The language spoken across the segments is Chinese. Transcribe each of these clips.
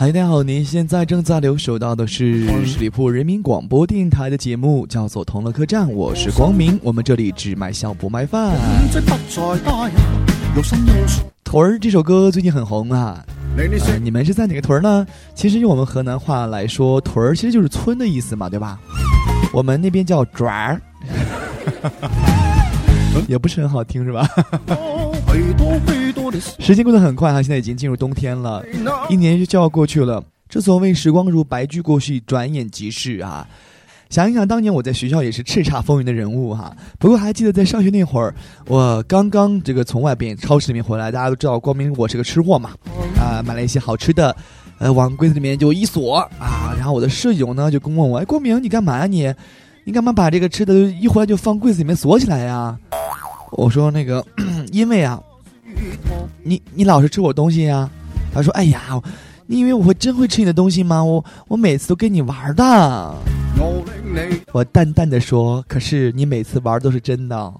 嗨，大家好！您现在正在留守到的是十里铺人民广播电台的节目，叫做《同乐客栈》，我是光明。我们这里只卖笑不卖饭。屯儿这首歌最近很红啊，呃你们是在哪个屯儿呢？其实用我们河南话来说，屯儿其实就是村的意思嘛，对吧？我们那边叫爪儿，也不是很好听，是吧？时间过得很快哈，现在已经进入冬天了，一年就就要过去了。正所谓时光如白驹过隙，转眼即逝啊！想一想，当年我在学校也是叱咤风云的人物哈。不过还记得在上学那会儿，我刚刚这个从外边超市里面回来，大家都知道光明我是个吃货嘛，啊，买了一些好吃的，呃，往柜子里面就一锁啊。然后我的舍友呢就跟问我，哎，光明你干嘛呀你？你干嘛把这个吃的一回来就放柜子里面锁起来呀？我说那个，因为啊。你你老是吃我东西呀？他说：“哎呀，你以为我会真会吃你的东西吗？我我每次都跟你玩的。”我淡淡的说：“可是你每次玩都是真的。”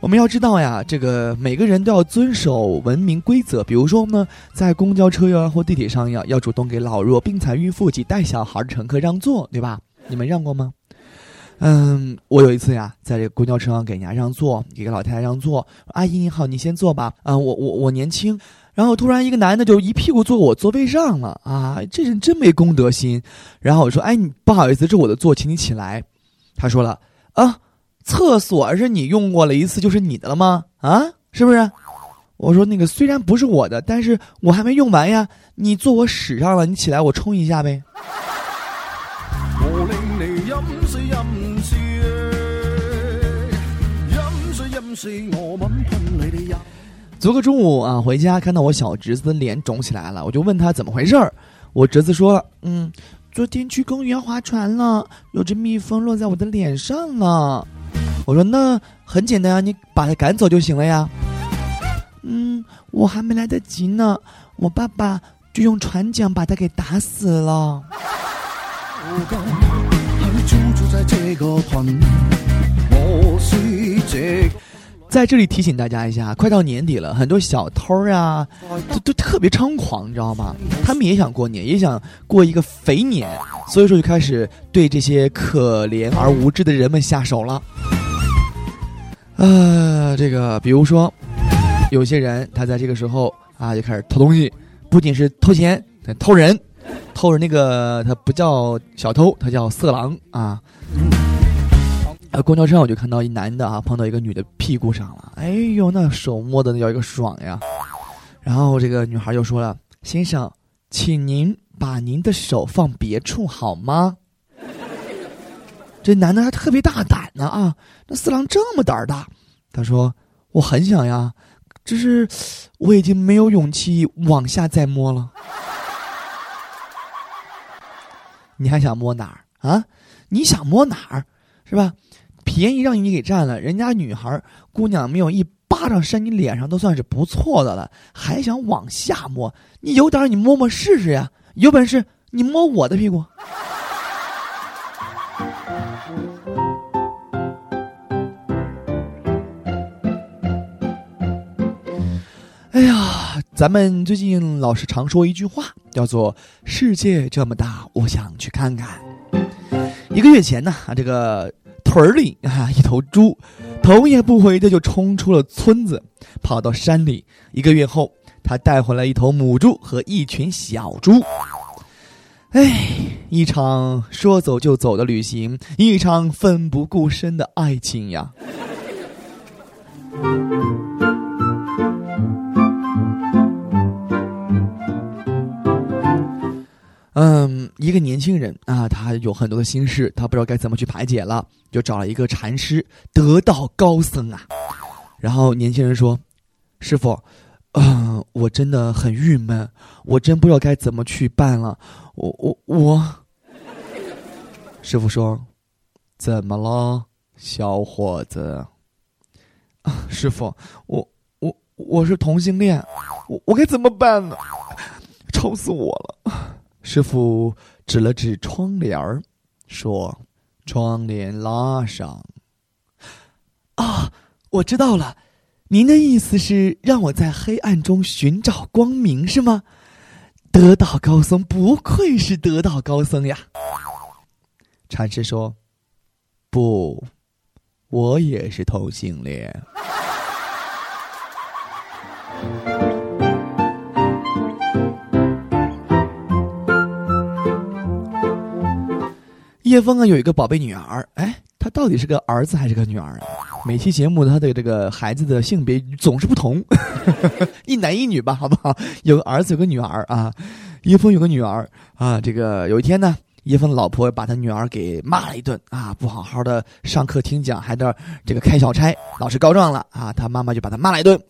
我们要知道呀，这个每个人都要遵守文明规则。比如说呢，在公交车呀或地铁上呀，要主动给老弱病残孕妇及带小孩的乘客让座，对吧？你们让过吗？嗯，我有一次呀，在这个公交车上给人家让座，给个老太太让座。阿姨你好，你先坐吧。啊，我我我年轻。然后突然一个男的就一屁股坐我座位上了。啊，这人真没公德心。然后我说，哎，你不好意思，这我的座，请你起来。他说了，啊，厕所是你用过了一次就是你的了吗？啊，是不是？我说那个虽然不是我的，但是我还没用完呀。你坐我屎上了，你起来我冲一下呗。昨个中午啊，回家看到我小侄子的脸肿起来了，我就问他怎么回事儿。我侄子说：“嗯，昨天去公园划船了，有只蜜蜂落在我的脸上了。”我说：“那很简单啊，你把它赶走就行了呀。”嗯，我还没来得及呢，我爸爸就用船桨把它给打死了。在这里提醒大家一下，快到年底了，很多小偷啊，都都特别猖狂，你知道吗？他们也想过年，也想过一个肥年，所以说就开始对这些可怜而无知的人们下手了。呃，这个比如说，有些人他在这个时候啊就开始偷东西，不仅是偷钱，偷人，偷人那个他不叫小偷，他叫色狼啊。呃，公交车上我就看到一男的啊，碰到一个女的屁股上了，哎呦，那手摸的那叫一个爽呀！然后这个女孩就说了：“先生，请您把您的手放别处好吗？”这男的还特别大胆呢啊！那四郎这么胆儿大，他说：“我很想呀，只是我已经没有勇气往下再摸了。”你还想摸哪儿啊？你想摸哪儿，是吧？便宜让你给占了，人家女孩姑娘没有一巴掌扇你脸上都算是不错的了，还想往下摸？你有胆你摸摸试试呀！有本事你摸我的屁股！哎呀，咱们最近老是常说一句话，叫做“世界这么大，我想去看看”。一个月前呢，啊，这个。屯里啊，一头猪头也不回的就冲出了村子，跑到山里。一个月后，他带回来一头母猪和一群小猪。哎，一场说走就走的旅行，一场奋不顾身的爱情呀。嗯，一个年轻人啊，他有很多的心事，他不知道该怎么去排解了，就找了一个禅师，得道高僧啊。然后年轻人说：“师傅，嗯，我真的很郁闷，我真不知道该怎么去办了。我我我。”师傅说：“怎么了，小伙子？”，师傅，我我我是同性恋，我我该怎么办呢？愁死我了。师傅指了指窗帘儿，说：“窗帘拉上。”啊，我知道了，您的意思是让我在黑暗中寻找光明是吗？得道高僧不愧是得道高僧呀。禅师说：“不，我也是同性恋。”叶枫啊，有一个宝贝女儿，哎，他到底是个儿子还是个女儿啊？每期节目他的这个孩子的性别总是不同，一男一女吧，好不好？有个儿子，有个女儿啊。叶枫有个女儿啊，这个有一天呢，叶枫的老婆把他女儿给骂了一顿啊，不好好的上课听讲，还在这个开小差，老师告状了啊，他妈妈就把他骂了一顿。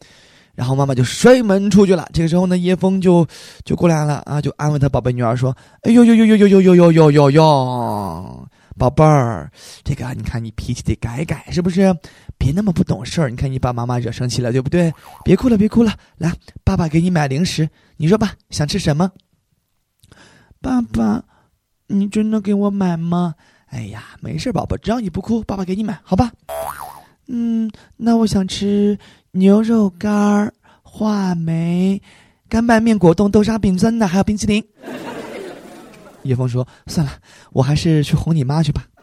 然后妈妈就摔门出去了。这个时候呢，叶枫就就过来了啊，就安慰他宝贝女儿说：“哎呦呦呦呦呦呦呦呦呦呦呦，宝贝儿，这个你看你脾气得改改，是不是？别那么不懂事儿。你看你把妈妈惹生气了，对不对？别哭了，别哭了，来，爸爸给你买零食。你说吧，想吃什么？爸爸，你真的给我买吗？哎呀，没事，宝宝，只要你不哭，爸爸给你买，好吧？嗯，那我想吃。”牛肉干、话梅、干拌面、果冻、豆沙饼、真的，还有冰淇淋。叶枫说：“算了，我还是去哄你妈去吧。”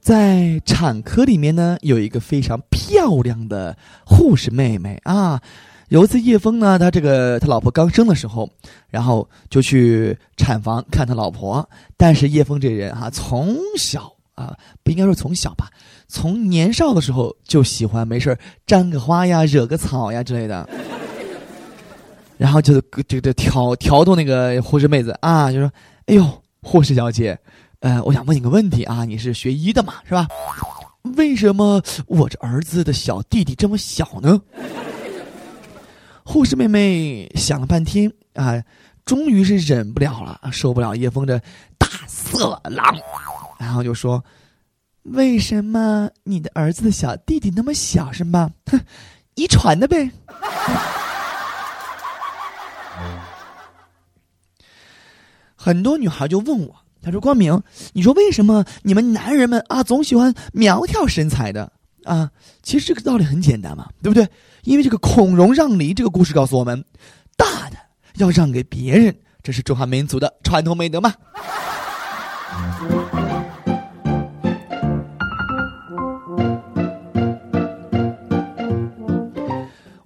在产科里面呢，有一个非常漂亮的护士妹妹啊。有一次，叶枫呢，他这个他老婆刚生的时候，然后就去产房看他老婆。但是叶枫这人哈，从小啊，不应该说从小吧，从年少的时候就喜欢没事沾个花呀、惹个草呀之类的。然后就这个挑挑逗那个护士妹子啊，就说：“哎呦，护士小姐，呃，我想问你个问题啊，你是学医的嘛，是吧？为什么我这儿子的小弟弟这么小呢？”护士妹妹想了半天啊，终于是忍不了了，受不了叶枫这大色狼，然后就说：“为什么你的儿子的小弟弟那么小是吗？哼，遗传的呗。”很多女孩就问我，她说：“光明，你说为什么你们男人们啊总喜欢苗条身材的？”啊，其实这个道理很简单嘛，对不对？因为这个孔融让梨这个故事告诉我们，大的要让给别人，这是中华民族的传统美德嘛。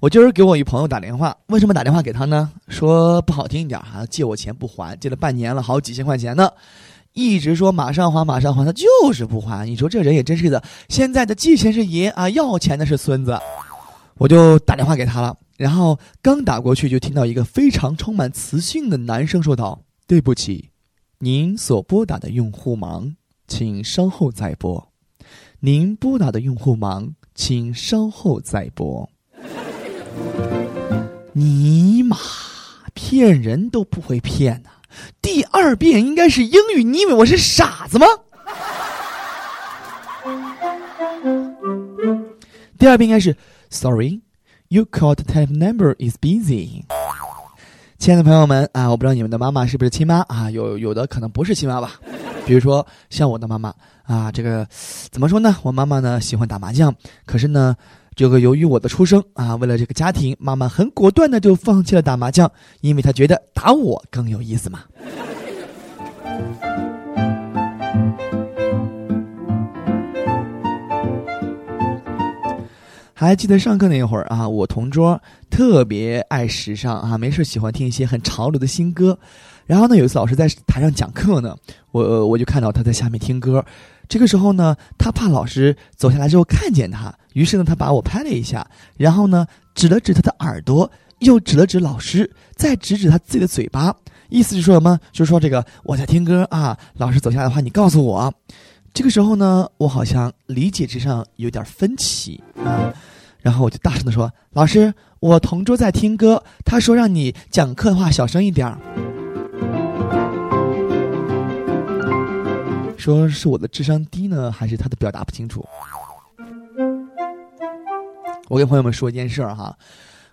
我今儿给我一朋友打电话，为什么打电话给他呢？说不好听一点哈，借我钱不还，借了半年了，好几千块钱呢。一直说马上还，马上还，他就是不还。你说这人也真是的，现在的借钱是爷啊，要钱的是孙子。我就打电话给他了，然后刚打过去，就听到一个非常充满磁性的男生说道：“对不起，您所拨打的用户忙，请稍后再拨。您拨打的用户忙，请稍后再拨。”尼玛，骗人都不会骗呐！第二遍应该是英语，你以为我是傻子吗？第二遍应该是 Sorry, you called telephone number is busy。亲爱的朋友们啊，我不知道你们的妈妈是不是亲妈啊？有有的可能不是亲妈吧，比如说像我的妈妈啊，这个怎么说呢？我妈妈呢喜欢打麻将，可是呢。这个由于我的出生啊，为了这个家庭，妈妈很果断的就放弃了打麻将，因为她觉得打我更有意思嘛。还记得上课那会儿啊，我同桌特别爱时尚啊，没事喜欢听一些很潮流的新歌。然后呢，有一次老师在台上讲课呢，我我就看到他在下面听歌。这个时候呢，他怕老师走下来之后看见他，于是呢，他把我拍了一下，然后呢，指了指他的耳朵，又指了指老师，再指指他自己的嘴巴，意思是说什么？就是说这个我在听歌啊，老师走下来的话，你告诉我。这个时候呢，我好像理解之上有点分歧啊，然后我就大声的说：“老师，我同桌在听歌，他说让你讲课的话小声一点儿。”说是我的智商低呢，还是他的表达不清楚？我给朋友们说一件事儿哈，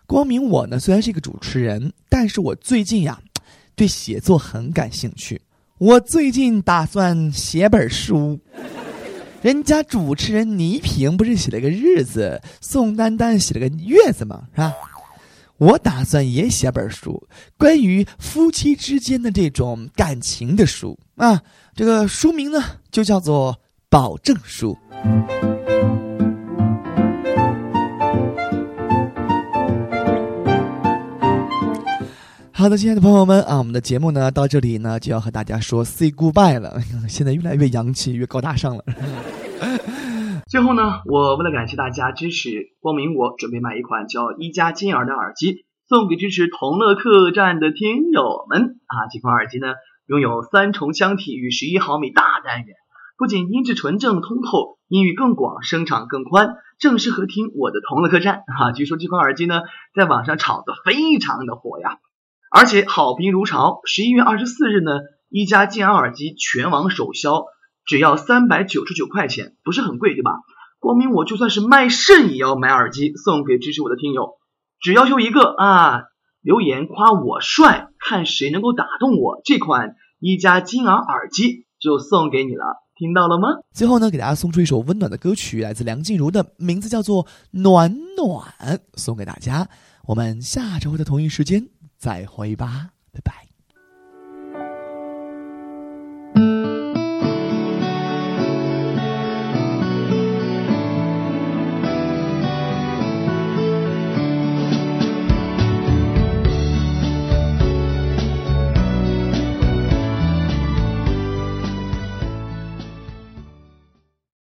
光明我呢虽然是一个主持人，但是我最近呀，对写作很感兴趣。我最近打算写本书。人家主持人倪萍不是写了个日子，宋丹丹写了个月子吗？是吧？我打算也写本书，关于夫妻之间的这种感情的书啊。这个书名呢，就叫做《保证书》。好的，亲爱的朋友们啊，我们的节目呢到这里呢就要和大家说 say goodbye 了。现在越来越洋气，越高大上了。最后呢，我为了感谢大家支持，光明我准备买一款叫一加金耳的耳机，送给支持同乐客栈的听友们啊。这款耳机呢，拥有三重箱体与十一毫米大单元，不仅音质纯正通透，音域更广，声场更宽，正适合听我的同乐客栈啊。据说这款耳机呢，在网上炒得非常的火呀。而且好评如潮，十一月二十四日呢，一加金耳耳机全网首销，只要三百九十九块钱，不是很贵，对吧？光明我就算是卖肾也要买耳机送给支持我的听友，只要求一个啊，留言夸我帅，看谁能够打动我，这款一加金耳耳机就送给你了，听到了吗？最后呢，给大家送出一首温暖的歌曲，来自梁静茹的，名字叫做《暖暖》，送给大家。我们下周的同一时间。再会吧，